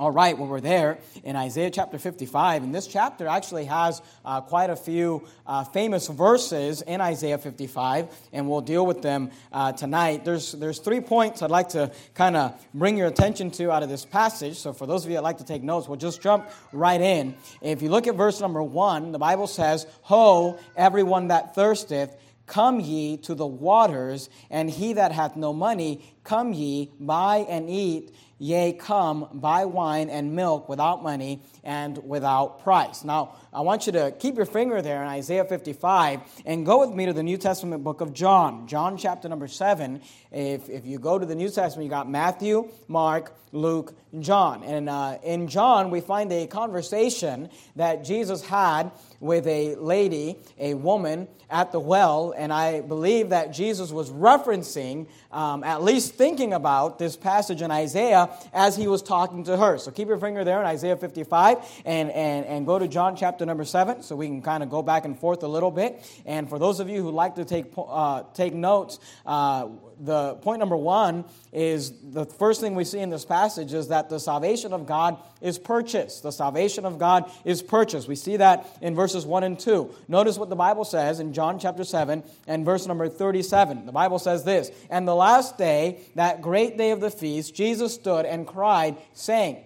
All right, well, we're there in Isaiah chapter 55, and this chapter actually has uh, quite a few uh, famous verses in Isaiah 55, and we'll deal with them uh, tonight. There's, there's three points I'd like to kind of bring your attention to out of this passage. So, for those of you that like to take notes, we'll just jump right in. If you look at verse number one, the Bible says, Ho, everyone that thirsteth, Come ye to the waters, and he that hath no money, come ye, buy and eat. Yea, come, buy wine and milk without money and without price. Now, I want you to keep your finger there in Isaiah 55 and go with me to the New Testament book of John. John chapter number 7. If, if you go to the New Testament, you got Matthew, Mark, Luke, John. And uh, in John, we find a conversation that Jesus had with a lady, a woman, at the well. And I believe that Jesus was referencing, um, at least thinking about this passage in Isaiah as he was talking to her. So keep your finger there in Isaiah 55 and, and, and go to John chapter number 7 so we can kind of go back and forth a little bit. And for those of you who like to take, uh, take notes, uh, the point number one is the first thing we see in this passage is that the salvation of God is purchased. The salvation of God is purchased. We see that in verses 1 and 2. Notice what the Bible says in John chapter 7 and verse number 37. The Bible says this And the last day, that great day of the feast, Jesus stood and cried, saying,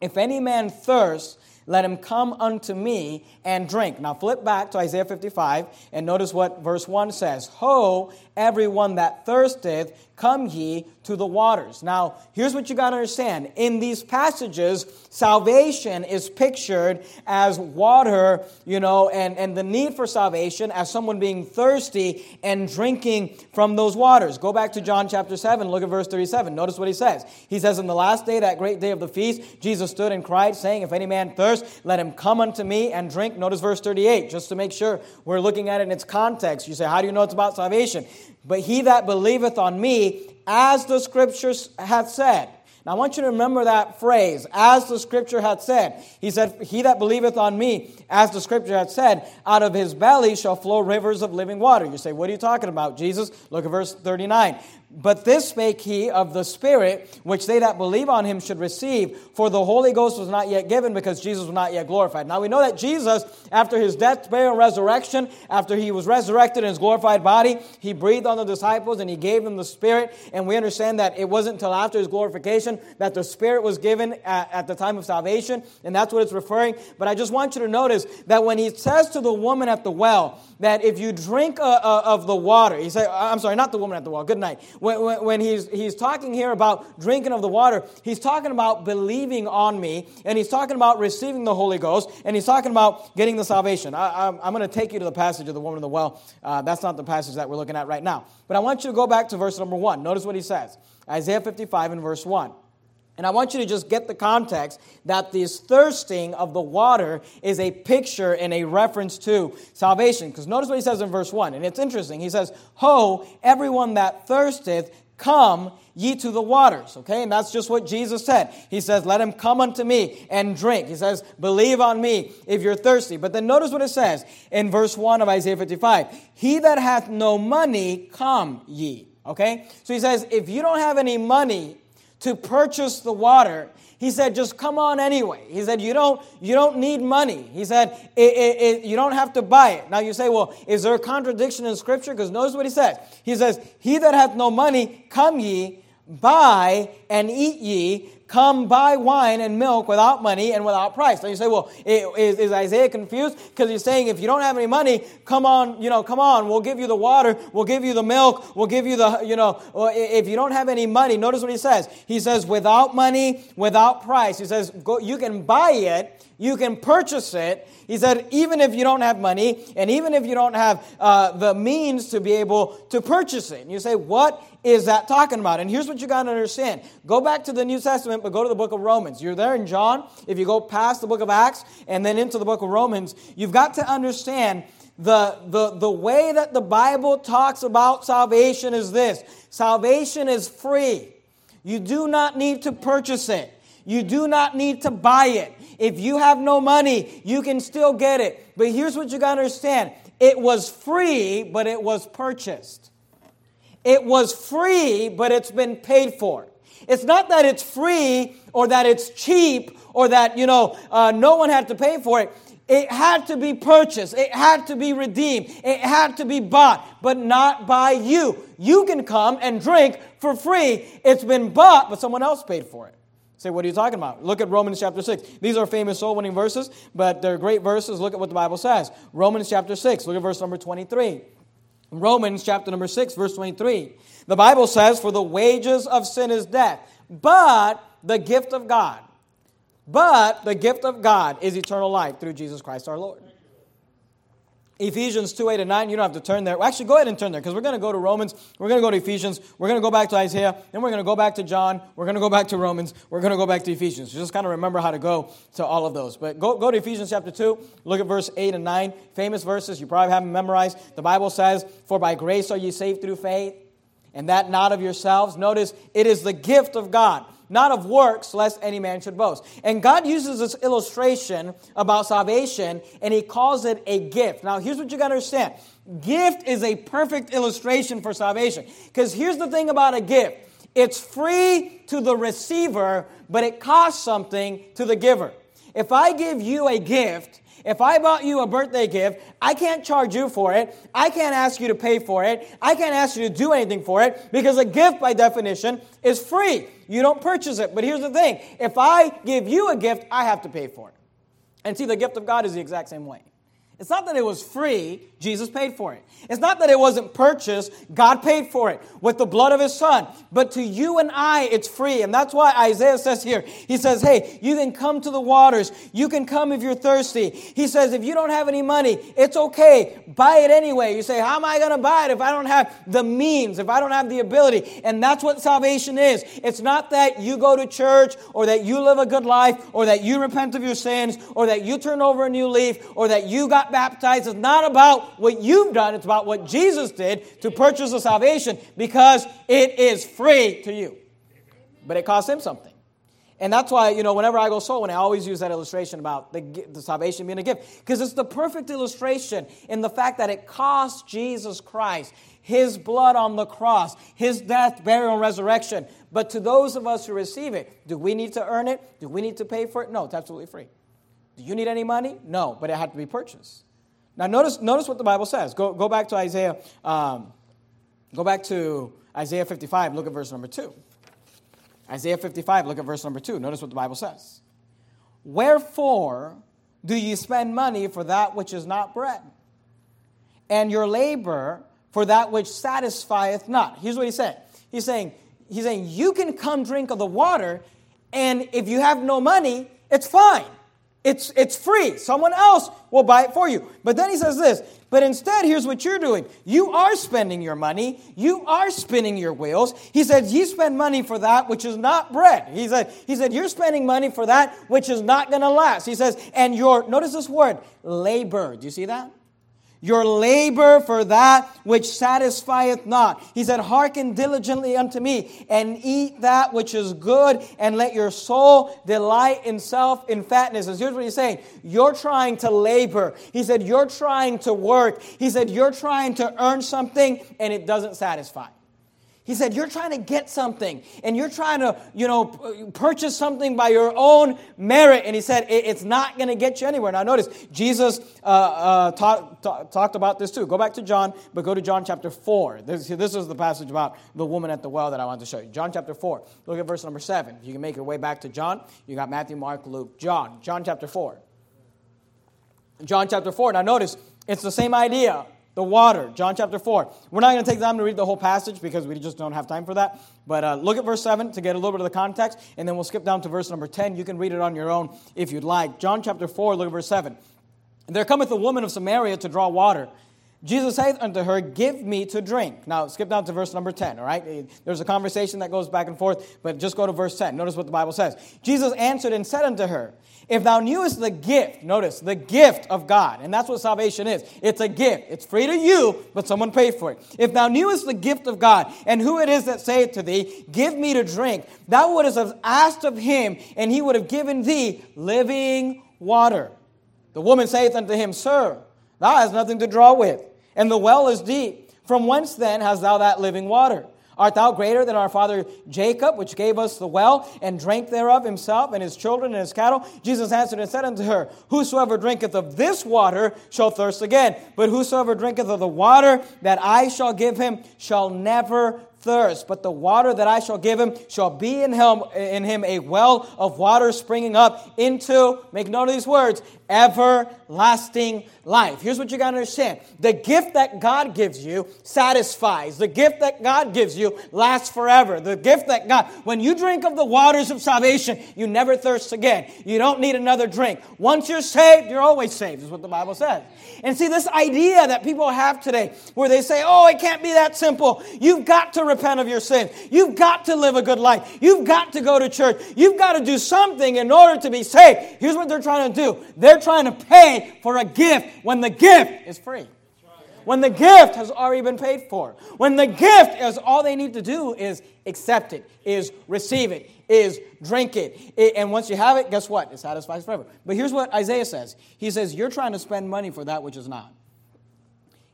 If any man thirst, let him come unto me and drink. Now flip back to Isaiah 55 and notice what verse 1 says Ho, everyone that thirsteth, come ye to the waters. Now, here's what you got to understand. In these passages, salvation is pictured as water, you know, and, and the need for salvation as someone being thirsty and drinking from those waters. Go back to John chapter 7, look at verse 37. Notice what he says. He says, In the last day, that great day of the feast, Jesus stood and cried, saying, If any man thirst, let him come unto me and drink. Notice verse 38, just to make sure we're looking at it in its context. You say, How do you know it's about salvation? But he that believeth on me, as the scriptures hath said. Now I want you to remember that phrase, as the scripture hath said. He said, He that believeth on me, as the scripture hath said, out of his belly shall flow rivers of living water. You say, What are you talking about, Jesus? Look at verse 39. But this spake he of the Spirit, which they that believe on him should receive, for the Holy Ghost was not yet given because Jesus was not yet glorified. Now we know that Jesus, after his death, burial, and resurrection, after he was resurrected in his glorified body, he breathed on the disciples and he gave them the Spirit. And we understand that it wasn't until after his glorification that the Spirit was given at, at the time of salvation, and that's what it's referring. But I just want you to notice that when he says to the woman at the well, that if you drink uh, uh, of the water, he said, I'm sorry, not the woman at the well, good night when, when, he's, he's talking here about drinking of the water, he's talking about believing on me, and he's talking about receiving the Holy Ghost, and he's talking about getting the salvation. I, am going to take you to the passage of the woman of the well. Uh, that's not the passage that we're looking at right now. But I want you to go back to verse number one. Notice what he says Isaiah 55 and verse 1. And I want you to just get the context that this thirsting of the water is a picture and a reference to salvation. Because notice what he says in verse 1, and it's interesting. He says, Ho, everyone that thirsteth, come ye to the waters. Okay, and that's just what Jesus said. He says, Let him come unto me and drink. He says, Believe on me if you're thirsty. But then notice what it says in verse 1 of Isaiah 55 He that hath no money, come ye. Okay? So he says, If you don't have any money, to purchase the water. He said, just come on anyway. He said, you don't, you don't need money. He said, you don't have to buy it. Now you say, well, is there a contradiction in Scripture? Because notice what he says. He says, He that hath no money, come ye, buy and eat ye come buy wine and milk without money and without price. So you say, well, is, is Isaiah confused? Because he's saying, if you don't have any money, come on, you know, come on, we'll give you the water, we'll give you the milk, we'll give you the, you know, if you don't have any money, notice what he says. He says, without money, without price. He says, go, you can buy it, you can purchase it. He said, even if you don't have money, and even if you don't have uh, the means to be able to purchase it. And you say, what is that talking about? And here's what you got to understand. Go back to the New Testament, but go to the book of Romans. You're there in John. If you go past the book of Acts and then into the book of Romans, you've got to understand the, the, the way that the Bible talks about salvation is this salvation is free. You do not need to purchase it. You do not need to buy it. If you have no money, you can still get it. But here's what you got to understand it was free, but it was purchased. It was free, but it's been paid for. It's not that it's free or that it's cheap or that, you know, uh, no one had to pay for it. It had to be purchased. It had to be redeemed. It had to be bought, but not by you. You can come and drink for free. It's been bought, but someone else paid for it. Say, what are you talking about? Look at Romans chapter 6. These are famous soul winning verses, but they're great verses. Look at what the Bible says. Romans chapter 6. Look at verse number 23. Romans chapter number 6, verse 23. The Bible says, For the wages of sin is death, but the gift of God but the gift of God is eternal life through Jesus Christ our Lord. Ephesians 2 8 and 9, you don't have to turn there. Well, actually, go ahead and turn there because we're going to go to Romans, we're going to go to Ephesians, we're going to go back to Isaiah, then we're going to go back to John, we're going to go back to Romans, we're going to go back to Ephesians. just kind of remember how to go to all of those. But go, go to Ephesians chapter 2, look at verse 8 and 9, famous verses, you probably haven't memorized. The Bible says, For by grace are ye saved through faith, and that not of yourselves. Notice, it is the gift of God not of works, lest any man should boast. And God uses this illustration about salvation, and He calls it a gift. Now, here's what you got to understand gift is a perfect illustration for salvation. Because here's the thing about a gift it's free to the receiver, but it costs something to the giver. If I give you a gift, if I bought you a birthday gift, I can't charge you for it. I can't ask you to pay for it. I can't ask you to do anything for it because a gift, by definition, is free. You don't purchase it. But here's the thing if I give you a gift, I have to pay for it. And see, the gift of God is the exact same way. It's not that it was free, Jesus paid for it. It's not that it wasn't purchased, God paid for it with the blood of his son. But to you and I, it's free. And that's why Isaiah says here, he says, hey, you can come to the waters. You can come if you're thirsty. He says, if you don't have any money, it's okay. Buy it anyway. You say, how am I going to buy it if I don't have the means, if I don't have the ability? And that's what salvation is. It's not that you go to church or that you live a good life or that you repent of your sins or that you turn over a new leaf or that you got baptized. is not about what you've done, it's about what Jesus did to purchase the salvation because it is free to you. But it costs him something. And that's why, you know, whenever I go soul winning, I always use that illustration about the, the salvation being a gift. Because it's the perfect illustration in the fact that it costs Jesus Christ his blood on the cross, his death, burial, and resurrection. But to those of us who receive it, do we need to earn it? Do we need to pay for it? No, it's absolutely free. Do you need any money? No, but it had to be purchased. Now, notice, notice what the Bible says. Go, go back to Isaiah. Um, go back to Isaiah 55. Look at verse number 2. Isaiah 55, look at verse number 2. Notice what the Bible says. Wherefore do ye spend money for that which is not bread, and your labor for that which satisfieth not? Here's what he's saying. He's saying, he's saying, you can come drink of the water, and if you have no money, it's fine. It's, it's free. Someone else will buy it for you. But then he says this, but instead, here's what you're doing. You are spending your money. You are spinning your wheels. He said, you spend money for that which is not bread. He said, he said you're spending money for that which is not going to last. He says, and your, notice this word, labor. Do you see that? Your labor for that which satisfieth not. He said, Hearken diligently unto me, and eat that which is good, and let your soul delight in self in fatness. And here's what he's saying You're trying to labor. He said, You're trying to work. He said, You're trying to earn something, and it doesn't satisfy. He said, You're trying to get something and you're trying to, you know, purchase something by your own merit. And he said, It's not going to get you anywhere. Now, notice, Jesus uh, uh, talk, talk, talked about this too. Go back to John, but go to John chapter 4. This, this is the passage about the woman at the well that I wanted to show you. John chapter 4. Look at verse number 7. If you can make your way back to John, you got Matthew, Mark, Luke, John. John chapter 4. John chapter 4. Now, notice, it's the same idea the water, John chapter 4. We're not going to take time to read the whole passage because we just don't have time for that. But uh, look at verse 7 to get a little bit of the context, and then we'll skip down to verse number 10. You can read it on your own if you'd like. John chapter 4, look at verse 7. There cometh a woman of Samaria to draw water. Jesus saith unto her, Give me to drink. Now, skip down to verse number 10, all right? There's a conversation that goes back and forth, but just go to verse 10. Notice what the Bible says. Jesus answered and said unto her, if thou knewest the gift, notice, the gift of God, and that's what salvation is. It's a gift. It's free to you, but someone paid for it. If thou knewest the gift of God, and who it is that saith to thee, Give me to drink, thou wouldst have asked of him, and he would have given thee living water. The woman saith unto him, Sir, thou hast nothing to draw with, and the well is deep. From whence then hast thou that living water? Art thou greater than our father Jacob, which gave us the well, and drank thereof himself, and his children, and his cattle? Jesus answered and said unto her, Whosoever drinketh of this water shall thirst again, but whosoever drinketh of the water that I shall give him shall never thirst, but the water that I shall give him shall be in him, in him a well of water springing up into, make note of these words, everlasting life. Here's what you got to understand the gift that God gives you satisfies, the gift that God gives you lasts forever. The gift that God, when you drink of the waters of salvation, you never thirst again. You don't need another drink. Once you're saved, you're always saved, is what the Bible says. And see, this idea that people have today where they say, oh, it can't be that simple. You've got to repent of your sins. You've got to live a good life. You've got to go to church. You've got to do something in order to be saved. Here's what they're trying to do they're trying to pay for a gift when the gift is free. When the gift has already been paid for. When the gift is all they need to do is accept it, is receive it, is drink it. And once you have it, guess what? It satisfies forever. But here's what Isaiah says He says, You're trying to spend money for that which is not.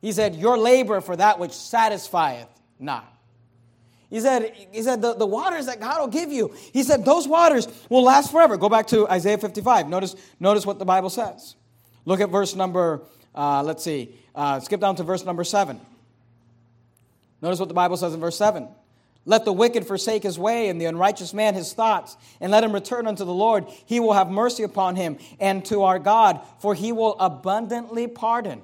He said, Your labor for that which satisfieth not. He said, he said the, the waters that God will give you, he said, those waters will last forever. Go back to Isaiah 55. Notice, notice what the Bible says. Look at verse number, uh, let's see, uh, skip down to verse number 7. Notice what the Bible says in verse 7. Let the wicked forsake his way, and the unrighteous man his thoughts, and let him return unto the Lord. He will have mercy upon him, and to our God, for he will abundantly pardon.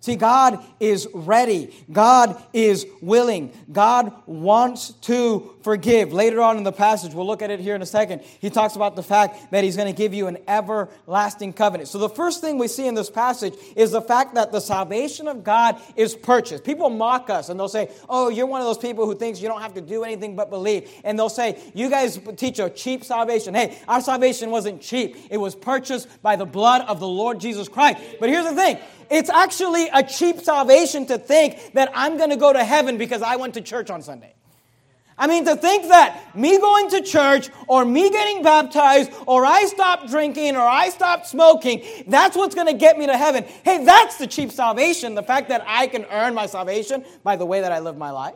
See, God is ready. God is willing. God wants to forgive. Later on in the passage, we'll look at it here in a second, he talks about the fact that he's going to give you an everlasting covenant. So, the first thing we see in this passage is the fact that the salvation of God is purchased. People mock us and they'll say, Oh, you're one of those people who thinks you don't have to do anything but believe. And they'll say, You guys teach a cheap salvation. Hey, our salvation wasn't cheap, it was purchased by the blood of the Lord Jesus Christ. But here's the thing it's actually a cheap salvation to think that I'm going to go to heaven because I went to church on Sunday. I mean, to think that me going to church or me getting baptized or I stop drinking or I stop smoking, that's what's going to get me to heaven. Hey, that's the cheap salvation. The fact that I can earn my salvation by the way that I live my life.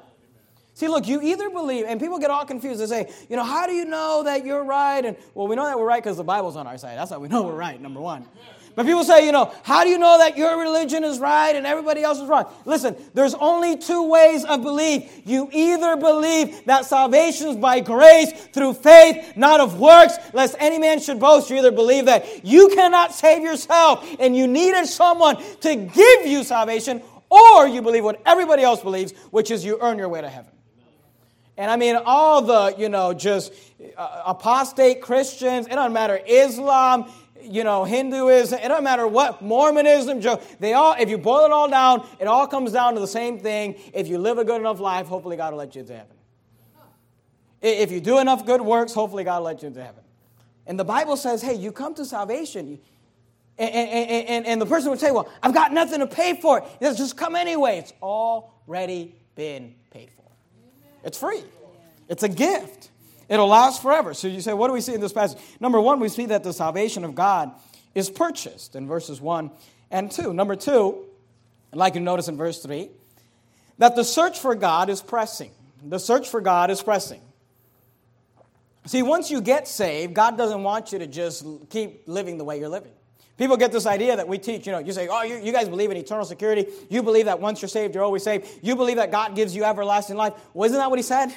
See, look, you either believe, and people get all confused. They say, you know, how do you know that you're right? And, well, we know that we're right because the Bible's on our side. That's how we know we're right, number one. But people say, you know, how do you know that your religion is right and everybody else is wrong? Listen, there's only two ways of belief. You either believe that salvation is by grace through faith, not of works, lest any man should boast. You either believe that you cannot save yourself and you needed someone to give you salvation, or you believe what everybody else believes, which is you earn your way to heaven. And I mean, all the, you know, just uh, apostate Christians, it doesn't matter, Islam, you know, Hinduism, it doesn't matter what, Mormonism, they all, if you boil it all down, it all comes down to the same thing. If you live a good enough life, hopefully God will let you into heaven. If you do enough good works, hopefully God will let you into heaven. And the Bible says, hey, you come to salvation. And, and, and, and the person would say, well, I've got nothing to pay for it. Says, just come anyway. It's already been paid for. It's free. It's a gift. It'll last forever. So you say, what do we see in this passage? Number one, we see that the salvation of God is purchased in verses 1 and 2. Number two, like you notice in verse 3 that the search for God is pressing. The search for God is pressing. See, once you get saved, God doesn't want you to just keep living the way you're living. People get this idea that we teach, you know, you say, oh, you, you, guys believe in eternal security. You believe that once you're saved, you're always saved. You believe that God gives you everlasting life. Well, isn't that what he said?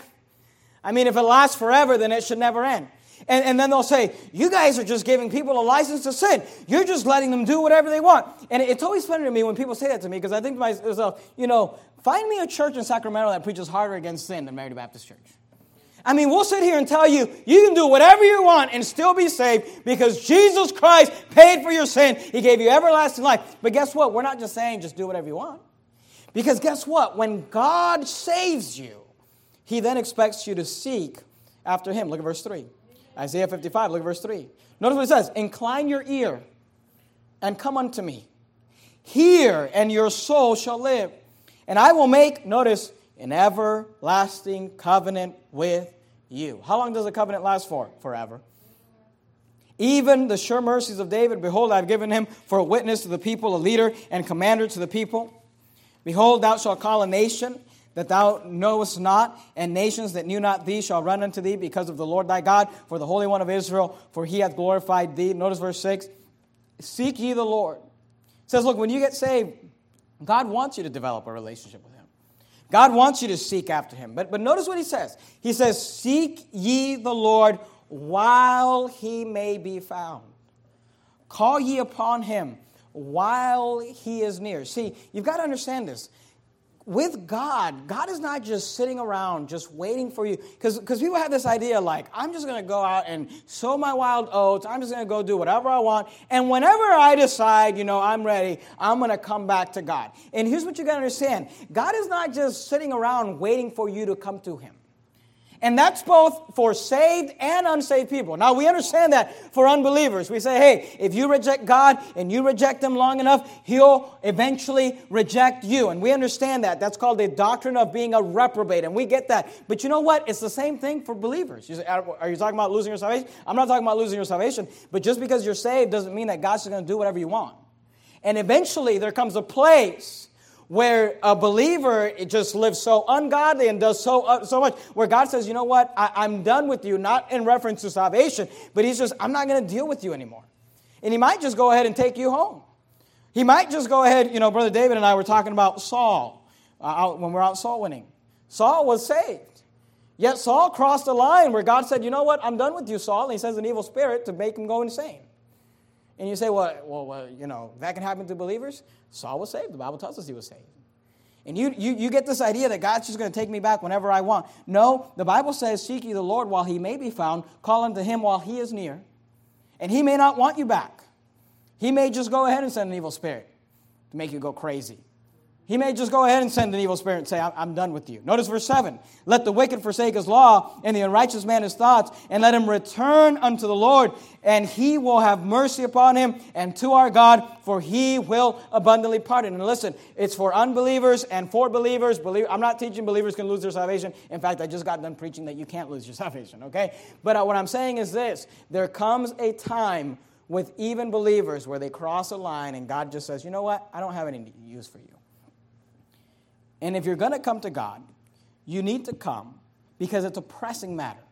I mean, if it lasts forever, then it should never end. And, and then they'll say, You guys are just giving people a license to sin. You're just letting them do whatever they want. And it's always funny to me when people say that to me because I think to myself, you know, find me a church in Sacramento that preaches harder against sin than Verity Baptist Church. I mean, we'll sit here and tell you you can do whatever you want and still be saved because Jesus Christ paid for your sin. He gave you everlasting life. But guess what? We're not just saying just do whatever you want. Because guess what? When God saves you, he then expects you to seek after him. Look at verse 3. Isaiah 55, look at verse 3. Notice what it says Incline your ear and come unto me. Hear, and your soul shall live. And I will make, notice, an everlasting covenant with you. How long does a covenant last for? Forever. Even the sure mercies of David, behold, I have given him for a witness to the people, a leader and commander to the people. Behold, thou shalt call a nation that thou knowest not, and nations that knew not thee shall run unto thee because of the Lord thy God, for the Holy One of Israel, for he hath glorified thee. Notice verse 6 Seek ye the Lord. It says, look, when you get saved, God wants you to develop a relationship with him. God wants you to seek after him. But, but notice what he says. He says, Seek ye the Lord while he may be found. Call ye upon him while he is near. See, you've got to understand this with God, God is not just sitting around just waiting for you. Because people have this idea like, I'm just going to go out and sow my wild oats. I'm just going to go do whatever I want. And whenever I decide, you know, I'm ready, I'm going to come back to God. And here's what you got to understand God is not just sitting around waiting for you to come to Him. And that's both for saved and unsaved people. Now, we understand that for unbelievers. We say, hey, if you reject God and you reject Him long enough, He'll eventually reject you. And we understand that. That's called the doctrine of being a reprobate. And we get that. But you know what? It's the same thing for believers. You say, are you talking about losing your salvation? I'm not talking about losing your salvation. But just because you're saved doesn't mean that God's going to do whatever you want. And eventually, there comes a place where a believer just lives so ungodly and does so, uh, so much, where God says, you know what, I, am done with you, not in reference to salvation, but He's just, I'm not going to deal with you anymore. And He might just go ahead and take you home. He might just go ahead, you know, Brother David and I were talking about Saul uh, out, when we we're out soul winning. Saul was saved. Yet Saul crossed a line where God said, you know what, I'm done with you, Saul. And He sends an evil spirit to make him go insane. And you say, well, well, well, you know, that can happen to believers. Saul was saved. The Bible tells us he was saved. And you, you, you get this idea that God's just going to take me back whenever I want. No, the Bible says, Seek ye the Lord while he may be found, call unto him while he is near. And he may not want you back. He may just go ahead and send an evil spirit to make you go crazy. He may just go ahead and send an evil spirit and say, I'm done with you. Notice verse 7. Let the wicked forsake his law, and the unrighteous man his thoughts, and let him return unto the Lord, and he will have mercy upon him, and to our God, for he will abundantly pardon. And listen, it's for unbelievers and for believers. I'm not teaching believers can lose their salvation. In fact, I just got done preaching that you can't lose your salvation, okay? But uh, what I'm saying is this there comes a time with even believers where they cross a line, and God just says, you know what? I don't have any use for you. And if you're going to come to God, you need to come because it's a pressing matter,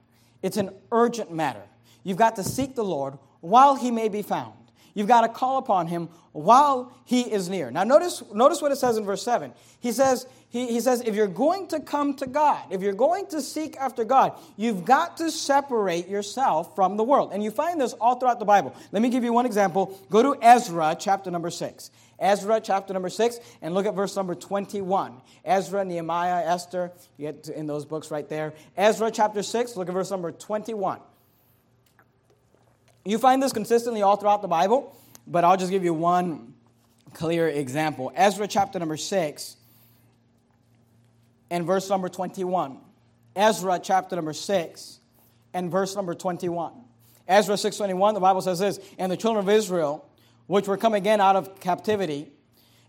it's an urgent matter. You've got to seek the Lord while he may be found. You've got to call upon him while he is near. Now, notice, notice what it says in verse 7. He says, he, he says, if you're going to come to God, if you're going to seek after God, you've got to separate yourself from the world. And you find this all throughout the Bible. Let me give you one example. Go to Ezra chapter number 6. Ezra chapter number 6, and look at verse number 21. Ezra, Nehemiah, Esther, you get in those books right there. Ezra chapter 6, look at verse number 21. You find this consistently all throughout the Bible, but I'll just give you one clear example. Ezra chapter number 6 and verse number 21. Ezra chapter number 6 and verse number 21. Ezra 6:21 the Bible says this, and the children of Israel which were come again out of captivity,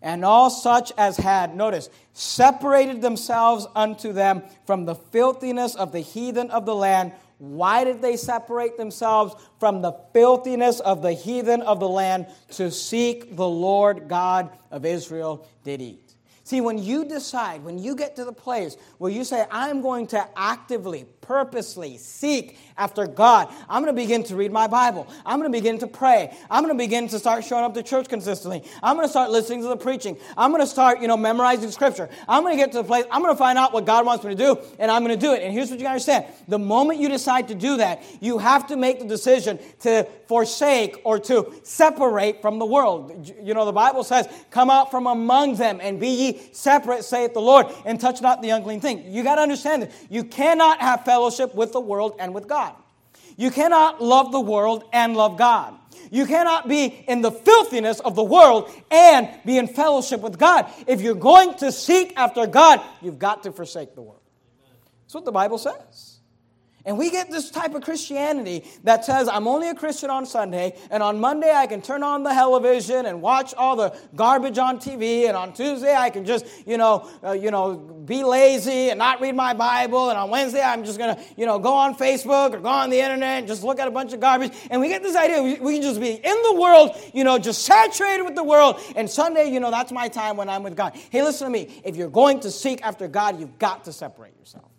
and all such as had, notice, separated themselves unto them from the filthiness of the heathen of the land. Why did they separate themselves from the filthiness of the heathen of the land to seek the Lord God of Israel did eat? See, when you decide, when you get to the place where you say, I'm going to actively, purposely seek after God, I'm going to begin to read my Bible. I'm going to begin to pray. I'm going to begin to start showing up to church consistently. I'm going to start listening to the preaching. I'm going to start, you know, memorizing scripture. I'm going to get to the place, I'm going to find out what God wants me to do, and I'm going to do it. And here's what you got to understand. The moment you decide to do that, you have to make the decision to forsake or to separate from the world. You know, the Bible says, come out from among them and be ye separate, saith the Lord, and touch not the unclean thing. You got to understand that you cannot have fellowship with the world and with God. You cannot love the world and love God. You cannot be in the filthiness of the world and be in fellowship with God. If you're going to seek after God, you've got to forsake the world. That's what the Bible says. And we get this type of Christianity that says, I'm only a Christian on Sunday, and on Monday I can turn on the television and watch all the garbage on TV, and on Tuesday I can just, you know, uh, you know, be lazy and not read my Bible, and on Wednesday I'm just gonna, you know, go on Facebook or go on the internet and just look at a bunch of garbage. And we get this idea we, we can just be in the world, you know, just saturated with the world, and Sunday, you know, that's my time when I'm with God. Hey, listen to me. If you're going to seek after God, you've got to separate yourself.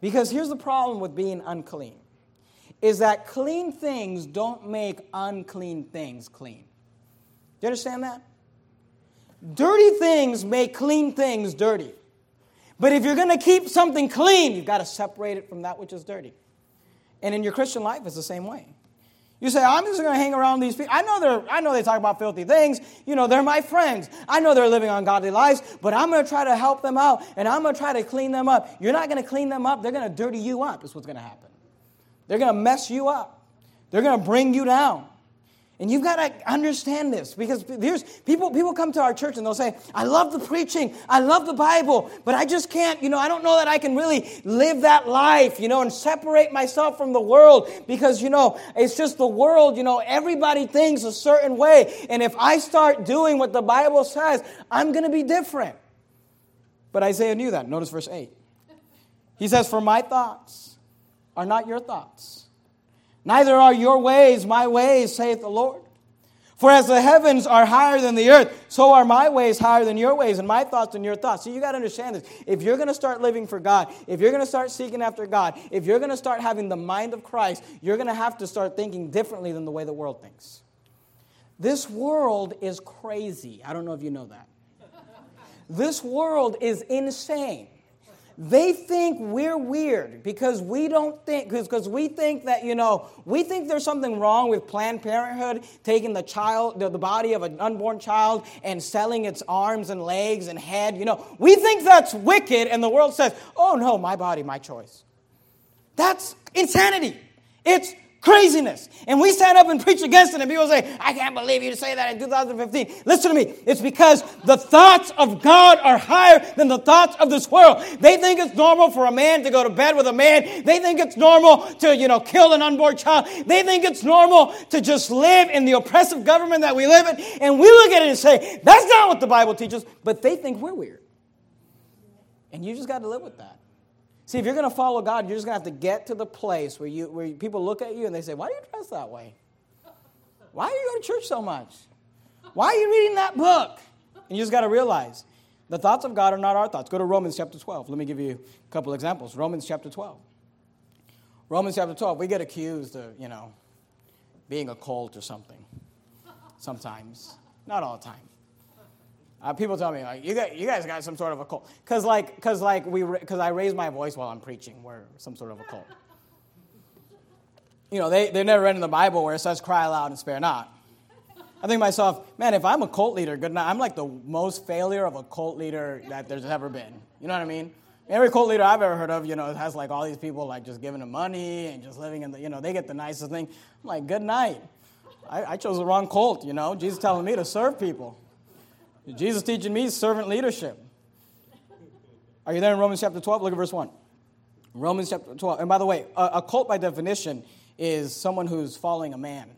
Because here's the problem with being unclean is that clean things don't make unclean things clean. Do you understand that? Dirty things make clean things dirty. But if you're going to keep something clean, you've got to separate it from that which is dirty. And in your Christian life, it's the same way. You say, I'm just going to hang around these people. I know, they're, I know they talk about filthy things. You know, they're my friends. I know they're living ungodly lives, but I'm going to try to help them out and I'm going to try to clean them up. You're not going to clean them up. They're going to dirty you up, is what's going to happen. They're going to mess you up. They're going to bring you down. And you've got to understand this because there's people, people come to our church and they'll say, I love the preaching, I love the Bible, but I just can't, you know, I don't know that I can really live that life, you know, and separate myself from the world because, you know, it's just the world, you know, everybody thinks a certain way. And if I start doing what the Bible says, I'm going to be different. But Isaiah knew that. Notice verse 8. He says, For my thoughts are not your thoughts Neither are your ways my ways, saith the Lord. For as the heavens are higher than the earth, so are my ways higher than your ways, and my thoughts than your thoughts. So you got to understand this. If you're going to start living for God, if you're going to start seeking after God, if you're going to start having the mind of Christ, you're going to have to start thinking differently than the way the world thinks. This world is crazy. I don't know if you know that. This world is insane. They think we're weird because we don't think, because we think that, you know, we think there's something wrong with Planned Parenthood taking the child, the, the body of an unborn child and selling its arms and legs and head. You know, we think that's wicked, and the world says, oh no, my body, my choice. That's insanity. It's craziness. And we stand up and preach against it, and people say, I can't believe you say that in 2015. Listen to me. It's because the thoughts of God are higher than the thoughts of this world. They think it's normal for a man to go to bed with a man. They think it's normal to, you know, kill an unborn child. They think it's normal to just live in the oppressive government that we live in. And we look at it and say, that's not what the Bible teaches. But they think we're weird. And you just got to live with that. See, if you're going to follow God, you're just going to have to get to the place where, you, where people look at you and they say, Why do you dress that way? Why are you going to church so much? Why are you reading that book? And you just got to realize the thoughts of God are not our thoughts. Go to Romans chapter 12. Let me give you a couple examples. Romans chapter 12. Romans chapter 12, we get accused of, you know, being a cult or something. Sometimes. Not all the time. Uh, people tell me like you guys, you guys got some sort of a cult because like because like we because I raise my voice while I'm preaching. We're some sort of a cult. You know they they never read in the Bible where it says cry aloud and spare not. I think myself, man, if I'm a cult leader, good night. I'm like the most failure of a cult leader that there's ever been. You know what I mean? Every cult leader I've ever heard of, you know, has like all these people like just giving them money and just living in the, you know, they get the nicest thing. I'm like, good night. I, I chose the wrong cult, you know. Jesus telling me to serve people. Jesus teaching me servant leadership. Are you there in Romans chapter 12? Look at verse 1. Romans chapter 12. And by the way, a, cult by definition is someone who's following a man.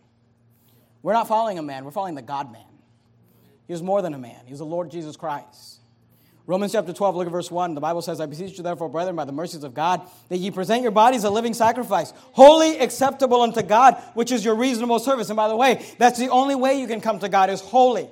We're not following a man, we're following the God man. He was more than a man, he was the Lord Jesus Christ. Romans chapter 12, look at verse 1. The Bible says, I beseech you, therefore, brethren, by the mercies of God, that ye present your bodies a living sacrifice, holy, acceptable unto God, which is your reasonable service. And by the way, that's the only way you can come to God is holy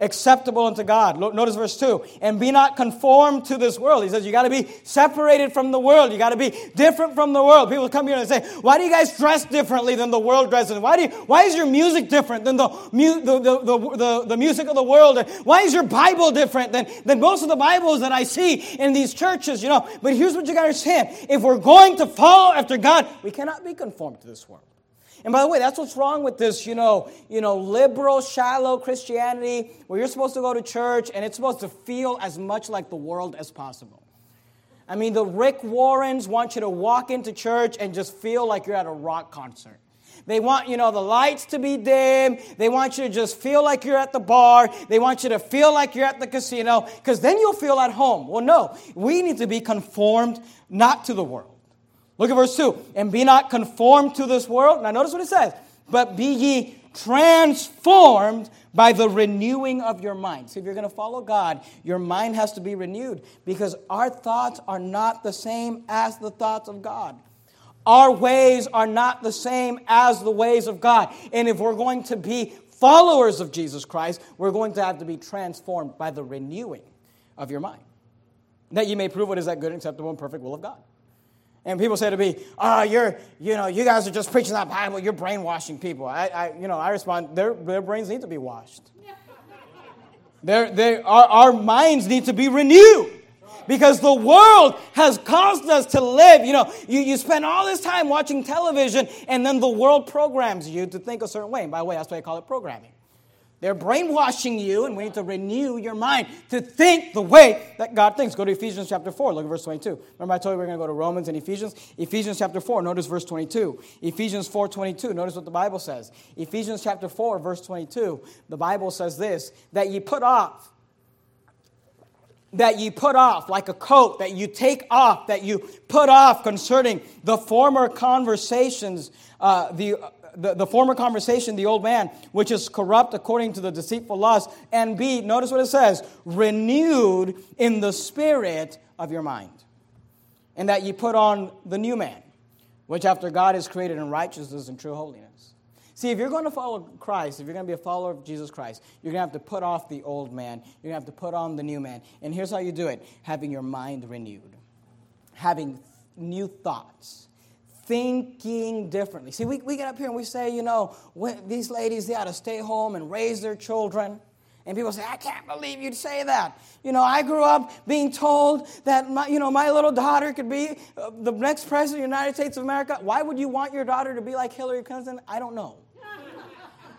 acceptable unto God. Notice verse 2. And be not conformed to this world. He says you got to be separated from the world. You got to be different from the world. People come here and say, why do you guys dress differently than the world dresses? Why, do you, why is your music different than the, the, the, the, the, music of the world? Why is your Bible different than, than most of the Bibles that I see in these churches? You know, but here's what you got to understand. If we're going to follow after God, we cannot be conformed to this world. And by the way, that's what's wrong with this, you know, you know, liberal, shallow Christianity where you're supposed to go to church and it's supposed to feel as much like the world as possible. I mean, the Rick Warrens want you to walk into church and just feel like you're at a rock concert. They want, you know, the lights to be dim. They want you to just feel like you're at the bar. They want you to feel like you're at the casino because then you'll feel at home. Well, no, we need to be conformed not to the world Look at verse 2. And be not conformed to this world. Now, notice what it says. But be ye transformed by the renewing of your mind. See, if you're going to follow God, your mind has to be renewed because our thoughts are not the same as the thoughts of God. Our ways are not the same as the ways of God. And if we're going to be followers of Jesus Christ, we're going to have to be transformed by the renewing of your mind. That you may prove what is that good, acceptable, and perfect will of God. And people say to me, "Oh, you're, you know, you guys are just preaching that Bible. You're brainwashing people." I, I you know, I respond, their, their brains need to be washed. Their, their, our, our minds need to be renewed because the world has caused us to live. You know, you, you spend all this time watching television, and then the world programs you to think a certain way. And by the way, that's why I call it programming. They're brainwashing you, and we need to renew your mind to think the way that God thinks. Go to Ephesians chapter 4, look at verse 22. Remember, I told you we are going to go to Romans and Ephesians? Ephesians chapter 4, notice verse 22. Ephesians 4 22, notice what the Bible says. Ephesians chapter 4, verse 22, the Bible says this that ye put off that you put off, like a coat that you take off, that you put off concerning the former conversations, uh, the, the, the, former conversation, the old man, which is corrupt according to the deceitful lust, and be, notice what it says, renewed in the spirit of your mind. And that you put on the new man, which after God is created in righteousness and true holiness. See, if you're going to follow Christ, if you're going to be a follower of Jesus Christ, you're going to have to put off the old man. You're going to have to put on the new man. And here's how you do it having your mind renewed, having new thoughts, thinking differently. See, we, we get up here and we say, you know, these ladies, they ought to stay home and raise their children. And people say, I can't believe you'd say that. You know, I grew up being told that my, you know, my little daughter could be uh, the next president of the United States of America. Why would you want your daughter to be like Hillary Clinton? I don't know.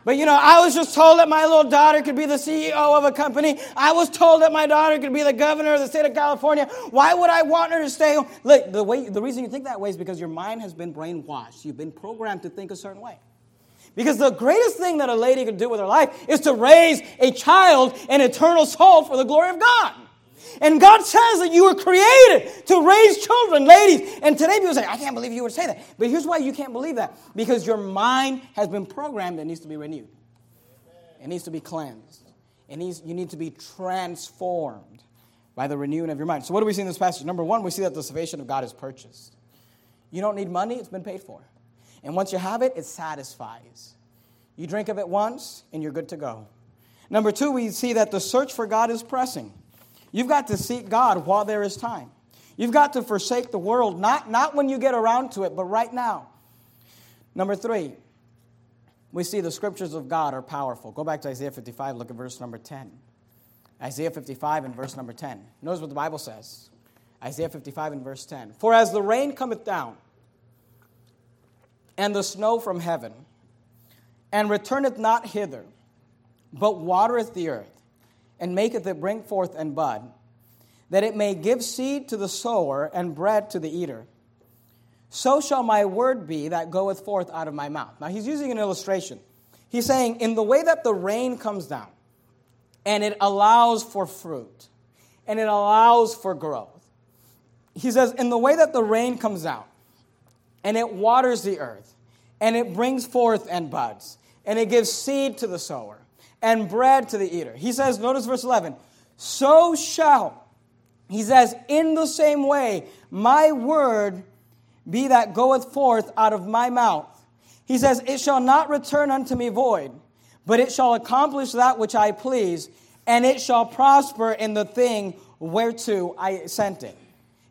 But you know, I was just told that my little daughter could be the CEO of a company. I was told that my daughter could be the governor of the state of California. Why would I want her to stay home? Look, the way the reason you think that way is because your mind has been brainwashed. You've been programmed to think a certain way. Because the greatest thing that a lady could do with her life is to raise a child, an eternal soul for the glory of God. And God says that you were created to raise children, ladies. And today people say, I can't believe you would say that. But here's why you can't believe that because your mind has been programmed and needs to be renewed, it needs to be cleansed, it needs, you need to be transformed by the renewing of your mind. So, what do we see in this passage? Number one, we see that the salvation of God is purchased. You don't need money, it's been paid for. And once you have it, it satisfies. You drink of it once, and you're good to go. Number two, we see that the search for God is pressing. You've got to seek God while there is time. You've got to forsake the world, not, not when you get around to it, but right now. Number three, we see the scriptures of God are powerful. Go back to Isaiah 55, look at verse number 10. Isaiah 55 and verse number 10. Notice what the Bible says. Isaiah 55 and verse 10. For as the rain cometh down, and the snow from heaven, and returneth not hither, but watereth the earth, and maketh it bring forth and bud, that it may give seed to the sower and bread to the eater. So shall my word be that goeth forth out of my mouth. Now he's using an illustration. He's saying, in the way that the rain comes down, and it allows for fruit, and it allows for growth. He says, in the way that the rain comes down, and it waters the earth, and it brings forth and buds, and it gives seed to the sower and bread to the eater. He says, notice verse 11, so shall, he says, in the same way, my word be that goeth forth out of my mouth. He says, it shall not return unto me void, but it shall accomplish that which I please, and it shall prosper in the thing whereto I sent it.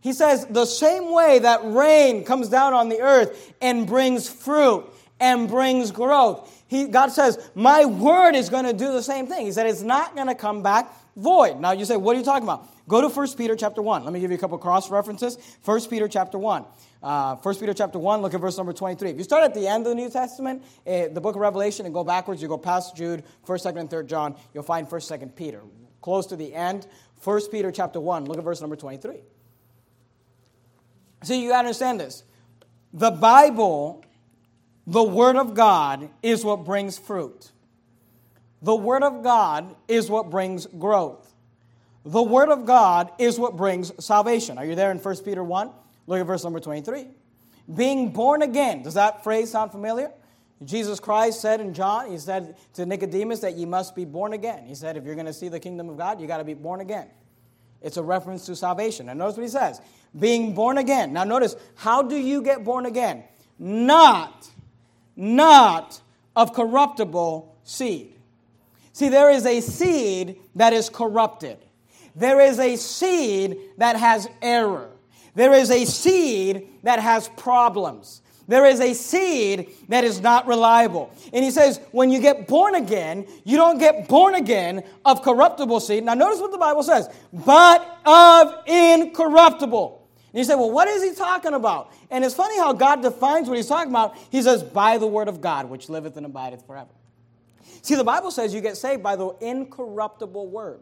He says, the same way that rain comes down on the earth and brings fruit and brings growth, he, God says, My word is going to do the same thing. He said, It's not going to come back void. Now you say, What are you talking about? Go to 1 Peter chapter 1. Let me give you a couple cross references. 1 Peter chapter 1. Uh, 1 Peter chapter 1, look at verse number 23. If you start at the end of the New Testament, uh, the book of Revelation, and go backwards, you go past Jude, 1st, 2nd, and 3rd John, you'll find 1st, 2nd Peter. Close to the end, 1 Peter chapter 1, look at verse number 23. See, you understand this. The Bible the Word of God is what brings fruit. The Word of God is what brings growth. The Word of God is what brings salvation. Are you there in 1 Peter 1? Look at verse number 23. being born again. Does that phrase sound familiar? Jesus Christ said in John, he said to Nicodemus that you must be born again. He said, if you're going to see the kingdom of God, you got to be born again. It's a reference to salvation. And notice what he says being born again. Now, notice, how do you get born again? Not, not of corruptible seed. See, there is a seed that is corrupted, there is a seed that has error, there is a seed that has problems. There is a seed that is not reliable. And he says, when you get born again, you don't get born again of corruptible seed. Now, notice what the Bible says, but of incorruptible. And you say, well, what is he talking about? And it's funny how God defines what he's talking about. He says, by the word of God, which liveth and abideth forever. See, the Bible says you get saved by the incorruptible word.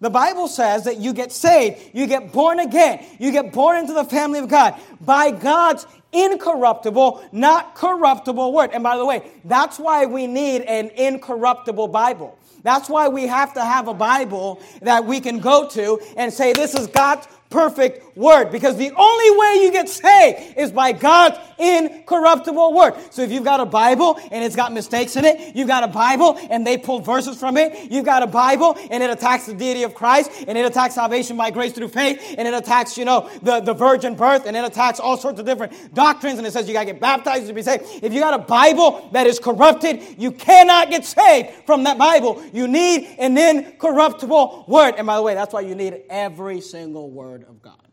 The Bible says that you get saved, you get born again, you get born into the family of God by God's incorruptible, not corruptible word. And by the way, that's why we need an incorruptible Bible. That's why we have to have a Bible that we can go to and say, This is God's perfect word because the only way you get saved is by God's incorruptible word. So if you've got a Bible and it's got mistakes in it, you've got a Bible and they pull verses from it, you've got a Bible and it attacks the deity of Christ and it attacks salvation by grace through faith and it attacks, you know, the, the virgin birth and it attacks all sorts of different doctrines and it says you got to get baptized to be saved. If you got a Bible that is corrupted, you cannot get saved from that Bible. You need an incorruptible word. And by the way, that's why you need every single word Word of God.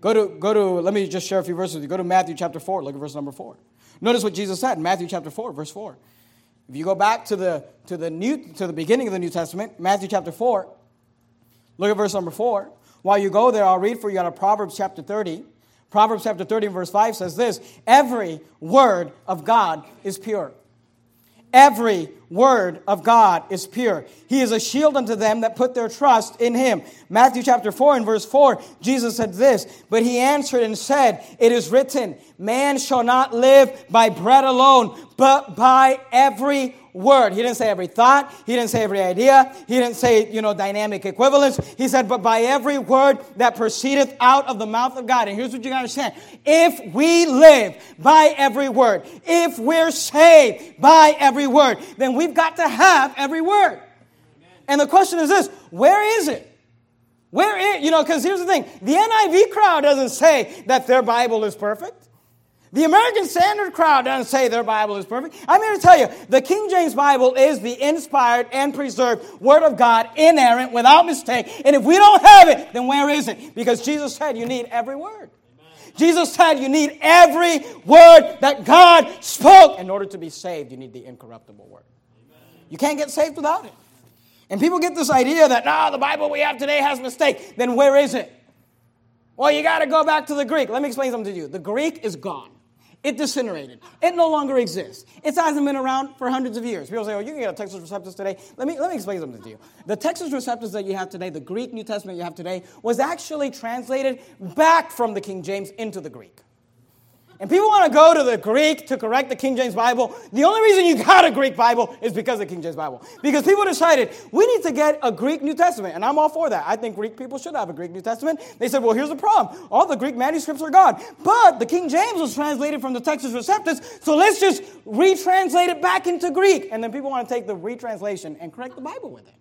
Go to, go to, let me just share a few verses with you. Go to Matthew chapter 4, look at verse number 4. Notice what Jesus said in Matthew chapter 4, verse 4. If you go back to the, to the, new, to the beginning of the New Testament, Matthew chapter 4, look at verse number 4. While you go there, I'll read for you out of Proverbs chapter 30. Proverbs chapter 30 verse 5 says this Every word of God is pure. Every word of God is pure. He is a shield unto them that put their trust in him. Matthew chapter 4 and verse 4, Jesus said this, but he answered and said, It is written, man shall not live by bread alone, but by every word. He didn't say every thought. He didn't say every idea. He didn't say, you know, dynamic equivalence. He said, but by every word that proceedeth out of the mouth of God. And here's what you got to understand. If we live by every word, if we're saved by every word, then we've got to have every word. And the question is this, where is it? Where is, it? you know, because here's the thing. The NIV crowd doesn't say that their Bible is perfect. The American Standard crowd doesn't say their Bible is perfect. I'm here to tell you, the King James Bible is the inspired and preserved Word of God, inerrant, without mistake. And if we don't have it, then where is it? Because Jesus said you need every word. Jesus said you need every word that God spoke. In order to be saved, you need the incorruptible word. You can't get saved without it. And people get this idea that, no, the Bible we have today has mistake. Then where is it? Well, you got to go back to the Greek. Let me explain something to you. The Greek is gone. It disintegrated. It no longer exists. It hasn't been around for hundreds of years. People say, oh, you can get a Textus Receptus today. Let me, let me explain something to you. The Textus Receptus that you have today, the Greek New Testament you have today, was actually translated back from the King James into the Greek and people want to go to the Greek to correct the King James Bible, the only reason you got a Greek Bible is because of the King James Bible. Because people decided we need to get a Greek New Testament, and I'm all for that. I think Greek people should have a Greek New Testament. They said, well, here's the problem all the Greek manuscripts are gone. But the King James was translated from the Textus Receptus, so let's just retranslate it back into Greek. And then people want to take the retranslation and correct the Bible with it.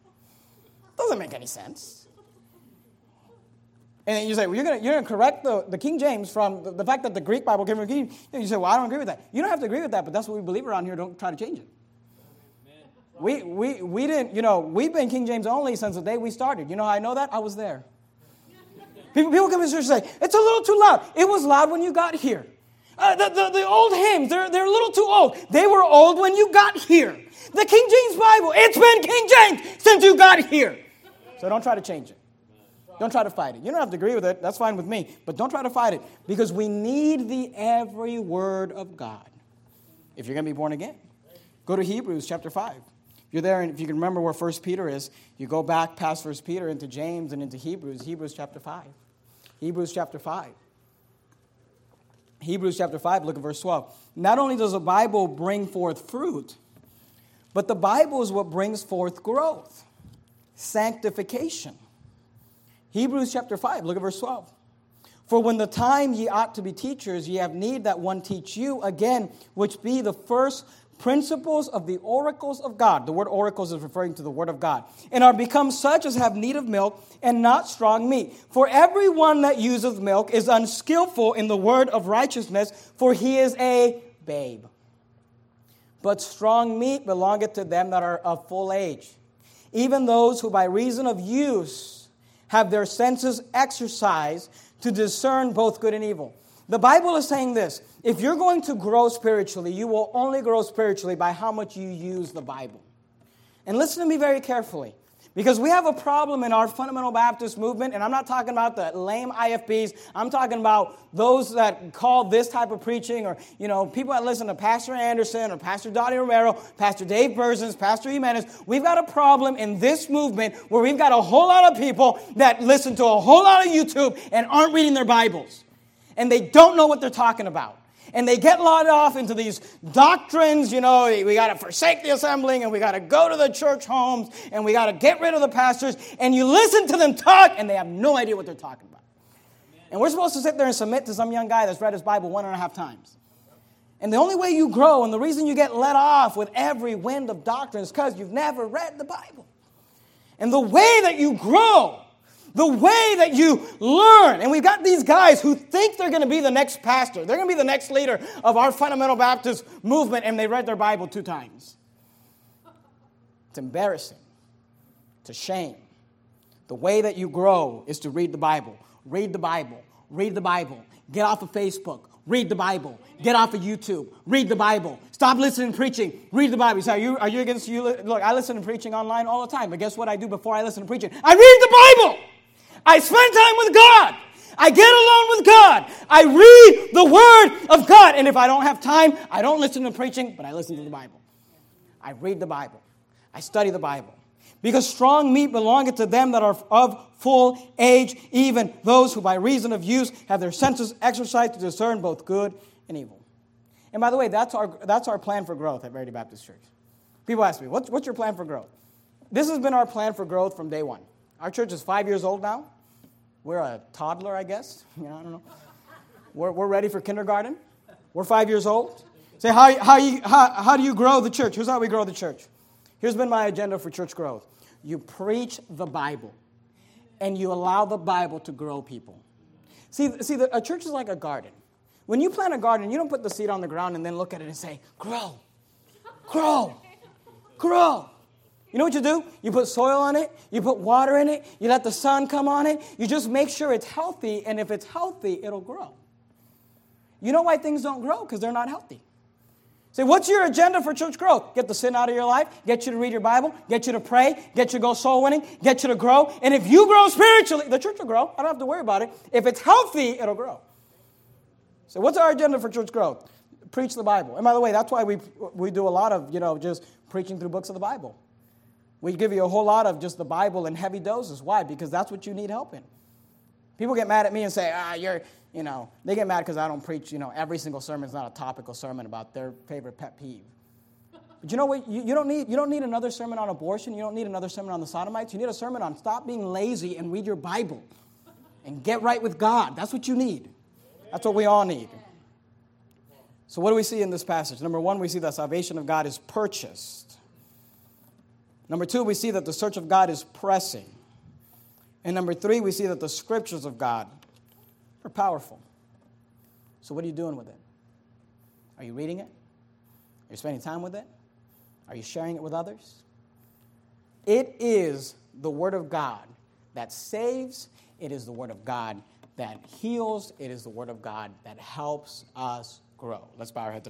Doesn't make any sense. And you say, well, you're going you're gonna correct the, the King James from the, the, fact that the Greek Bible came from King James. You say, well, I don't agree with that. You don't have to agree with that, but that's what we believe around here. Don't try to change it. We, we, we didn't, you know, we've been King James only since the day we started. You know how I know that? I was there. People, people come in church and say, it's a little too loud. It was loud when you got here. Uh, the, the, the old hymns, they're, they're a little too old. They were old when you got here. The King James Bible, it's been King James since you got here. So don't try to change it. Don't try to fight it. You don't have to agree with it. That's fine with me. But don't try to fight it because we need the every word of God if you're going to be born again. Go to Hebrews chapter 5. If you're there, and if you can remember where First Peter is, you go back past First Peter into James and into Hebrews, Hebrews chapter 5. Hebrews chapter 5. Hebrews chapter 5, look at verse 12. Not only does the Bible bring forth fruit, but the Bible is what brings forth growth, sanctification Hebrews chapter 5, look at verse 12. For when the time ye ought to be teachers, ye have need that one teach you again, which be the first principles of the oracles of God. The word oracles is referring to the word of God. And are become such as have need of milk and not strong meat. For everyone that useth milk is unskillful in the word of righteousness, for he is a babe. But strong meat belongeth to them that are of full age, even those who by reason of use have their senses exercised to discern both good and evil. The Bible is saying this if you're going to grow spiritually, you will only grow spiritually by how much you use the Bible. And listen to me very carefully. Because we have a problem in our fundamental Baptist movement, and I'm not talking about the lame IFBs. I'm talking about those that call this type of preaching, or you know, people that listen to Pastor Anderson or Pastor Donnie Romero, Pastor Dave Berzins, Pastor Jimenez. We've got a problem in this movement where we've got a whole lot of people that listen to a whole lot of YouTube and aren't reading their Bibles, and they don't know what they're talking about and they get led off into these doctrines. You know, we got to forsake the assembling and we got to go to the church homes and we got to get rid of the pastors. And you listen to them talk and they have no idea what they're talking about. And we're supposed to sit there and submit to some young guy that's read his Bible one and a half times. And the only way you grow and the reason you get let off with every wind of doctrine is because you've never read the Bible. And the way that you grow the way that you learn. And we've got these guys who think they're going to be the next pastor, they're going to be the next leader of our fundamental Baptist movement, and they read their Bible two times. It's embarrassing. It's a shame. The way that you grow is to read the Bible. Read the Bible. Read the Bible. Get off of Facebook. Read the Bible. Get off of YouTube. Read the Bible. Stop listening to preaching. Read the Bible. Say, are you, are you against you? Look, I listen to preaching online all the time, but guess what I do before I listen to preaching? I read the Bible. I spend time with God. I get alone with God. I read the Word of God. And if I don't have time, I don't listen to preaching, but I listen to the Bible. I read the Bible. I study the Bible. Because strong meat belongeth to them that are of full age, even those who by reason of use have their senses exercised to discern both good and evil. And by the way, that's our, that's our plan for growth at Verity Baptist Church. People ask me, what's, what's your plan for growth? This has been our plan for growth from day one. Our church is five years old now. We're a toddler, I guess. Know, I don't know. We're, we're ready for kindergarten. We're five years old. Say, how, how, you, how, how do you grow the church? Here's how we grow the church. Here's been my agenda for church growth you preach the Bible, and you allow the Bible to grow people. See, see the, a church is like a garden. When you plant a garden, you don't put the seed on the ground and then look at it and say, grow, grow, grow. You know what you do? You put soil on it, you put water in it, you let the sun come on it, you just make sure it's healthy, and if it's healthy, it'll grow. You know why things don't grow? Because they're not healthy. Say, what's your agenda for church growth? Get the sin out of your life, get you to read your Bible, get you to pray, get you to go soul winning, get you to grow. And if you grow spiritually, the church will grow. I don't have to worry about it. If it's healthy, it'll grow. So, what's our agenda for church growth? Preach the Bible. And by the way, that's why we, we do a lot of, you know, just preaching through books of the Bible. We give you a whole lot of just the Bible in heavy doses. Why? Because that's what you need help in. People get mad at me and say, ah, you're, you know, they get mad because I don't preach, you know, every single sermon is not a topical sermon about their favorite pet peeve. But you know what? You, you, don't need, you don't need another sermon on abortion. You don't need another sermon on the sodomites. You need a sermon on stop being lazy and read your Bible and get right with God. That's what you need. That's what we all need. So, what do we see in this passage? Number one, we see that salvation of God is purchased. Number two, we see that the search of God is pressing. And number three, we see that the scriptures of God are powerful. So, what are you doing with it? Are you reading it? Are you spending time with it? Are you sharing it with others? It is the Word of God that saves, it is the Word of God that heals, it is the Word of God that helps us grow. Let's bow our head.